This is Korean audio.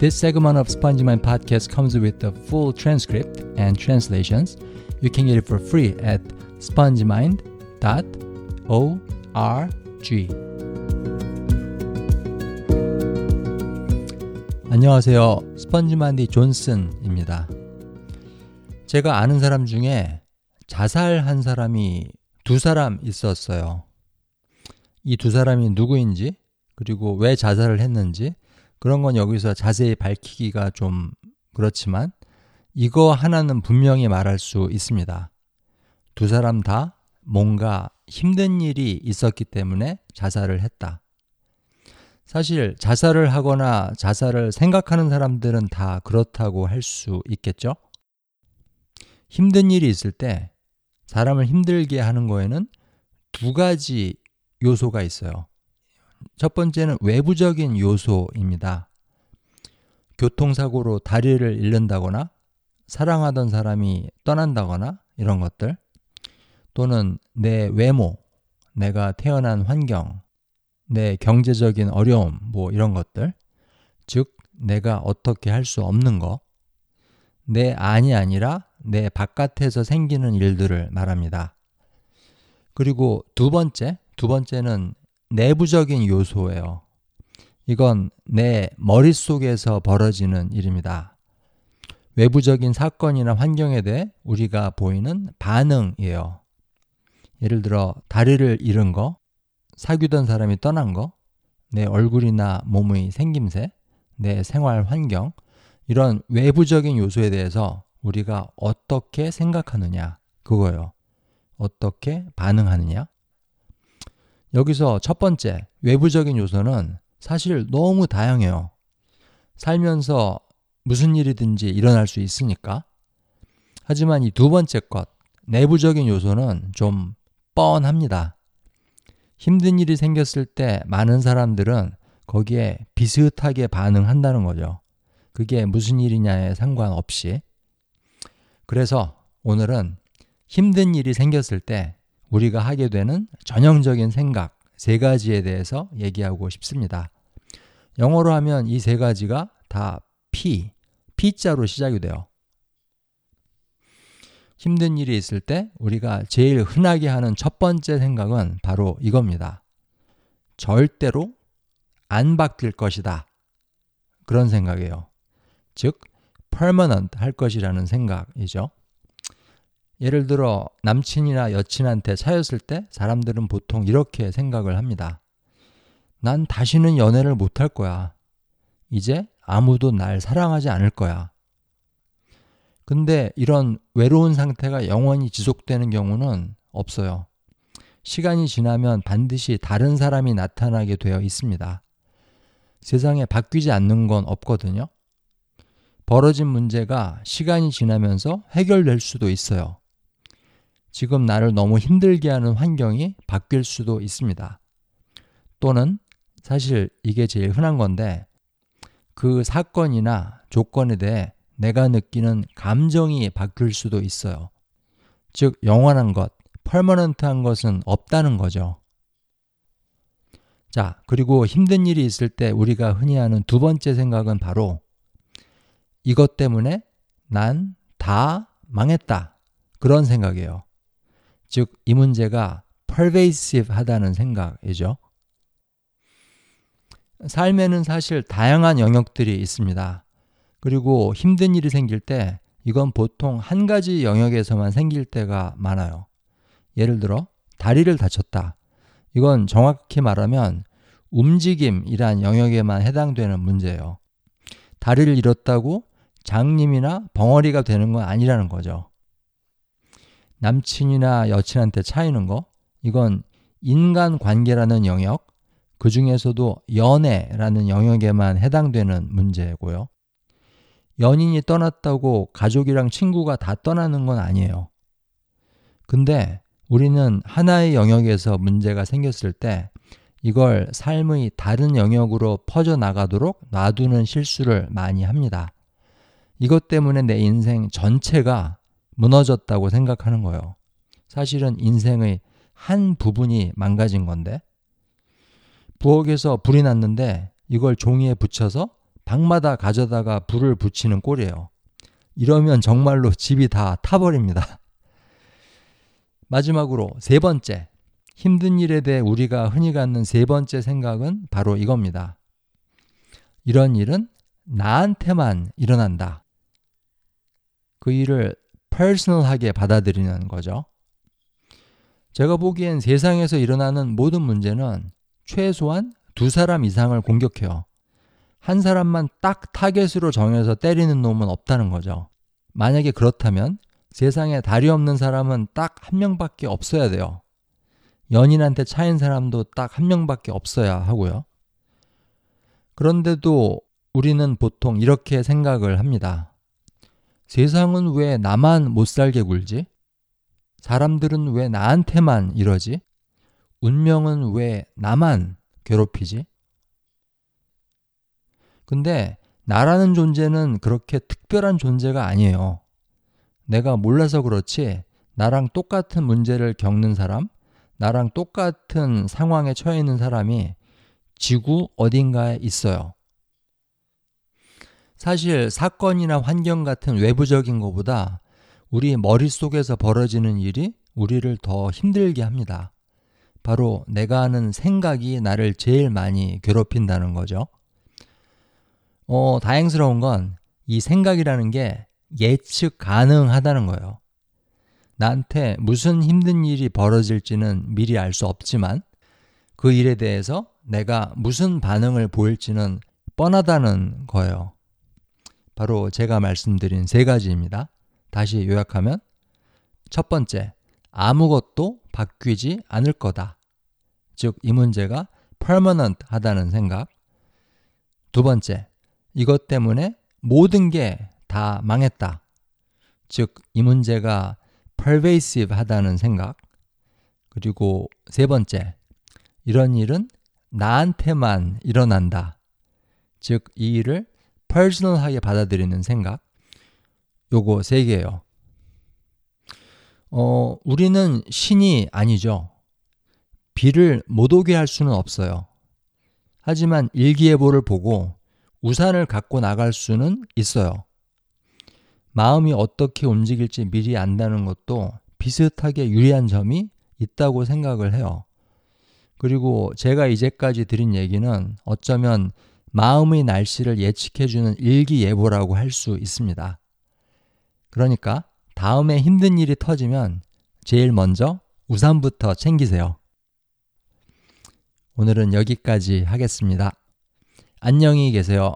This segment of Spongy Mind podcast comes with the full transcript and translations. You can get it for free at spongemind.org. 안녕하세요. 스펀지만디 존슨입니다. 제가 아는 사람 중에 자살한 사람이 두 사람 있었어요. 이 두 사람이 누구인지, 그리고 왜 자살을 했는지, 그런 건 여기서 자세히 밝히기가 좀 그렇지만 이거 하나는 분명히 말할 수 있습니다. 두 사람 다 뭔가 힘든 일이 있었기 때문에 자살을 했다. 사실 자살을 하거나 자살을 생각하는 사람들은 다 그렇다고 할 수 있겠죠? 힘든 일이 있을 때 사람을 힘들게 하는 거에는 두 가지 요소가 있어요. 첫 번째는 외부적인 요소입니다. 교통사고로 다리를 잃는다거나 사랑하던 사람이 떠난다거나 이런 것들 또는 내 외모, 내가 태어난 환경, 내 경제적인 어려움 뭐 이런 것들 즉 내가 어떻게 할 수 없는 거 내 안이 아니라 내 바깥에서 생기는 일들을 말합니다. 그리고 두 번째, 두 번째는 내부적인 요소예요. 이건 내 머릿속에서 벌어지는 일입니다. 외부적인 사건이나 환경에 대해 우리가 보이는 반응이에요. 예를 들어 다리를 잃은 거, 사귀던 사람이 떠난 거, 내 얼굴이나 몸의 생김새, 내 생활 환경, 이런 외부적인 요소에 대해서 우리가 어떻게 생각하느냐, 그거예요. 어떻게 반응하느냐. 여기서 첫 번째, 외부적인 요소는 사실 너무 다양해요. 살면서 무슨 일이든지 일어날 수 있으니까. 하지만 이 두 번째 것, 내부적인 요소는 좀 뻔합니다. 힘든 일이 생겼을 때 많은 사람들은 거기에 비슷하게 반응한다는 거죠. 그게 무슨 일이냐에 상관없이. 그래서 오늘은 힘든 일이 생겼을 때 우리가 하게 되는 전형적인 생각 세 가지에 대해서 얘기하고 싶습니다. 영어로 하면 이 세 가지가 다 P, P자로 시작이 돼요. 힘든 일이 있을 때 우리가 제일 흔하게 하는 첫 번째 생각은 바로 이겁니다. 절대로 안 바뀔 것이다. 그런 생각이에요. 즉, permanent 할 것이라는 생각이죠. 예를 들어 남친이나 여친한테 차였을 때 사람들은 보통 이렇게 생각을 합니다. 난 다시는 연애를 못할 거야. 이제 아무도 날 사랑하지 않을 거야. 근데 이런 외로운 상태가 영원히 지속되는 경우는 없어요. 시간이 지나면 반드시 다른 사람이 나타나게 되어 있습니다. 세상에 바뀌지 않는 건 없거든요. 벌어진 문제가 시간이 지나면서 해결될 수도 있어요. 지금 나를 너무 힘들게 하는 환경이 바뀔 수도 있습니다. 또는 사실 이게 제일 흔한 건데 그 사건이나 조건에 대해 내가 느끼는 감정이 바뀔 수도 있어요. 즉 영원한 것, 퍼머넌트한 것은 없다는 거죠. 자, 그리고 힘든 일이 있을 때 우리가 흔히 하는 두 번째 생각은 바로 이것 때문에 난 다 망했다. 그런 생각이에요. 즉, 이 문제가 pervasive 하다는 생각이죠. 삶에는 사실 다양한 영역들이 있습니다. 그리고 힘든 일이 생길 때 이건 보통 한 가지 영역에서만 생길 때가 많아요. 예를 들어, 다리를 다쳤다. 이건 정확히 말하면 움직임이란 영역에만 해당되는 문제예요. 다리를 잃었다고 장님이나 벙어리가 되는 건 아니라는 거죠. 남친이나 여친한테 차이는 거, 이건 인간 관계라는 영역, 그 중에서도 연애라는 영역에만 해당되는 문제고요. 연인이 떠났다고 가족이랑 친구가 다 떠나는 건 아니에요. 근데 우리는 하나의 영역에서 문제가 생겼을 때 이걸 삶의 다른 영역으로 퍼져나가도록 놔두는 실수를 많이 합니다. 이것 때문에 내 인생 전체가 무너졌다고 생각하는 거예요. 사실은 인생의 한 부분이 망가진 건데, 부엌에서 불이 났는데 이걸 종이에 붙여서 방마다 가져다가 불을 붙이는 꼴이에요. 이러면 정말로 집이 다 타버립니다. 마지막으로 세 번째, 힘든 일에 대해 우리가 흔히 갖는 세 번째 생각은 바로 이겁니다. 이런 일은 나한테만 일어난다. 그 일을 퍼스널하게 받아들이는 거죠. 제가 보기엔 세상에서 일어나는 모든 문제는 최소한 두 사람 이상을 공격해요. 한 사람만 딱 타겟으로 정해서 때리는 놈은 없다는 거죠. 만약에 그렇다면 세상에 다리 없는 사람은 딱 한 명밖에 없어야 돼요. 연인한테 차인 사람도 딱 한 명밖에 없어야 하고요. 그런데도 우리는 보통 이렇게 생각을 합니다. 세상은 왜 나만 못 살게 굴지? 사람들은 왜 나한테만 이러지? 운명은 왜 나만 괴롭히지? 근데 나라는 존재는 그렇게 특별한 존재가 아니에요. 내가 몰라서 그렇지 나랑 똑같은 문제를 겪는 사람, 나랑 똑같은 상황에 처해 있는 사람이 지구 어딘가에 있어요. 사실 사건이나 환경 같은 외부적인 것보다 우리 머릿속에서 벌어지는 일이 우리를 더 힘들게 합니다. 바로 내가 하는 생각이 나를 제일 많이 괴롭힌다는 거죠. 어, 다행스러운 건 이 생각이라는 게 예측 가능하다는 거예요. 나한테 무슨 힘든 일이 벌어질지는 미리 알 수 없지만 그 일에 대해서 내가 무슨 반응을 보일지는 뻔하다는 거예요. 바로 제가 말씀드린 세 가지입니다. 다시 요약하면 첫 번째, 아무것도 바뀌지 않을 거다. 즉, 이 문제가 permanent 하다는 생각. 두 번째, 이것 때문에 모든 게 다 망했다. 즉, 이 문제가 pervasive 하다는 생각. 그리고 세 번째, 이런 일은 나한테만 일어난다. 즉, 이 일을 personal하게 받아들이는 생각. 요거 세 개예요. 어, 우리는 신이 아니죠. 비를 못 오게 할 수는 없어요. 하지만 일기예보를 보고 우산을 갖고 나갈 수는 있어요. 마음이 어떻게 움직일지 미리 안다는 것도 비슷하게 유리한 점이 있다고 생각을 해요. 그리고 제가 이제까지 드린 얘기는 어쩌면 마음의 날씨를 예측해주는 일기예보라고 할 수 있습니다. 그러니까 다음에 힘든 일이 터지면 제일 먼저 우산부터 챙기세요. 오늘은 여기까지 하겠습니다. 안녕히 계세요.